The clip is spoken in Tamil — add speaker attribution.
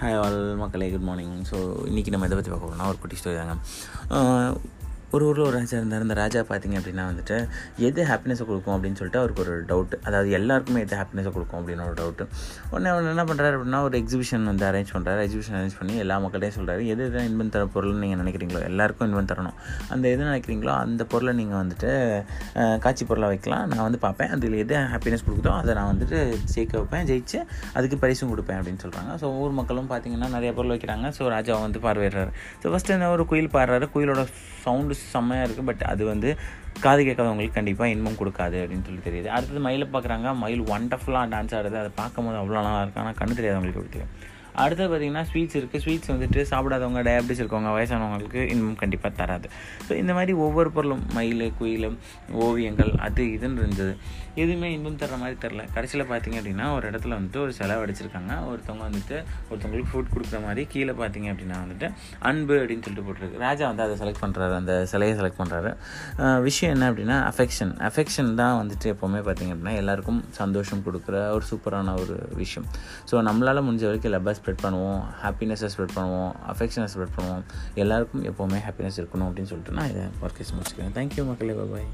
Speaker 1: ஹாய் ஆல் மக்களே குட் மார்னிங் ஸோ இன்றைக்கி நம்ம எதை பற்றி பார்க்க போகிறோம்னா ஒரு குட்டி ஸ்டோரி தாங்க. ஒரு ஊரில் ஒரு ராஜா இருந்தார். அந்த ராஜா பார்த்தீங்க அப்படின்னா வந்துட்டு எது ஹாப்பினஸை கொடுக்கும்? அப்படின்னு சொல்லிட்டு அவருக்கு ஒரு டவுட் அதாவது எல்லாருக்குமே எது ஹாப்பினஸை கொடுக்கும் அப்படின்னு ஒரு டவுட்டு உடனே அவர் என்ன பண்ணுறாரு அப்படின்னா ஒரு எக்ஸிபிஷன் வந்து அரேஞ்ச் பண்ணுறாரு எக்ஸிபிஷன் அரேஞ்ச் பண்ணி எல்லா மக்கள்கிட்டையும் சொல்கிறாரு எது எது இன்வென்ட் தர பொருள்னு நீங்கள் நினைக்கிறீங்களோ எல்லாருக்கும் இன்வென்ட் தரணும். அந்த எது நினைக்கிறீங்களோ அந்த பொருளை நீங்கள் வந்துட்டு காட்சி பொருளாக வைக்கலாம். நான் வந்து பார்ப்பேன். அதில் எது ஹாப்பினஸ் கொடுக்குதோ அதை நான் வந்துட்டு ஜெயிக்க வைப்பேன். ஜெயிச்சு அதுக்கு பரிசும் கொடுப்பேன் அப்படின்னு சொல்கிறாங்க ஸோ ஊர் மக்களும் பார்த்தீங்கன்னா நிறைய பொருள் வைக்கிறாங்க. ஸோ ராஜா வந்து பார்வையிடுறாரு. ஸோ ஃபஸ்ட்டு என்ன ஒரு குயில் பாடுறாரு. குயிலோட சவுண்டு செம்மையாக இருக்குது பட் அது வந்து காது கேட்காதவங்களுக்கு கண்டிப்பாக இன்பம் கொடுக்காது அப்படின்னு சொல்லி தெரியுது. அடுத்தது மயிலை பார்க்குறாங்க. மயில் ஒண்டர்ஃபுல்லாக டான்ஸ் ஆடுது. அதை பார்க்கும்போது அவ்வளோ நல்லா இருக்கும் ஆனால் கண்ணு தெரியாதவங்களுக்கு எப்படி தெரியும்? அடுத்து பார்த்திங்கன்னா ஸ்வீட்ஸ் இருக்குது ஸ்வீட்ஸ் வந்துட்டு சாப்பிடாதவங்க டயபிட்டிஸ் இருக்கவங்க வயசானவங்களுக்கு இன்னும் கண்டிப்பாக தராது. ஸோ இந்த மாதிரி ஒவ்வொரு பொருளும் மயில் குயிலும் ஓவியங்கள் அது இதுன்னு இருந்தது. எதுவுமே இன்பம் தர்ற மாதிரி தெரில. கடைசியில் பார்த்தீங்க அப்படின்னா ஒரு இடத்துல வந்துட்டு ஒரு செலவு அடிச்சிருக்காங்க. ஒருத்தவங்க வந்துட்டு ஒருத்தவங்களுக்கு ஃபுட் கொடுக்குற மாதிரி கீழே பார்த்தீங்க அப்படின்னா வந்துட்டு அன்பு அப்படின்னு சொல்லிட்டு போட்டிருக்கு. ராஜா வந்து அதை செலக்ட் பண்ணுறாரு அந்த சிலையை செலக்ட் பண்ணுறாரு விஷயம் என்ன அப்படின்னா அஃபெக்ஷன் அஃபெக்ஷன் தான் வந்துட்டு எப்போவுமே பார்த்தீங்க அப்படின்னா எல்லாருக்கும் சந்தோஷம் கொடுக்குற ஒரு சூப்பரான ஒரு விஷயம். ஸோ நம்மளால் முடிஞ்ச வரைக்கும் இல்லை பெஸ்ட் ஸ்ப்ரெட் பண்ணுவோம் ஹாப்பினஸை ஸ்ப்ரெட் பண்ணுவோம் அஃபெக்ஷனை ஸ்ப்ரெட் பண்ணுவோம். எல்லாருக்கும் எப்போவுமே ஹாப்பினஸ் இருக்கணும் அப்படின்னு சொல்லிட்டு நான் இதை ஒர்க்கேஸ் முடிச்சுக்கிறேன். தேங்க்யூ மக்களே. பாய்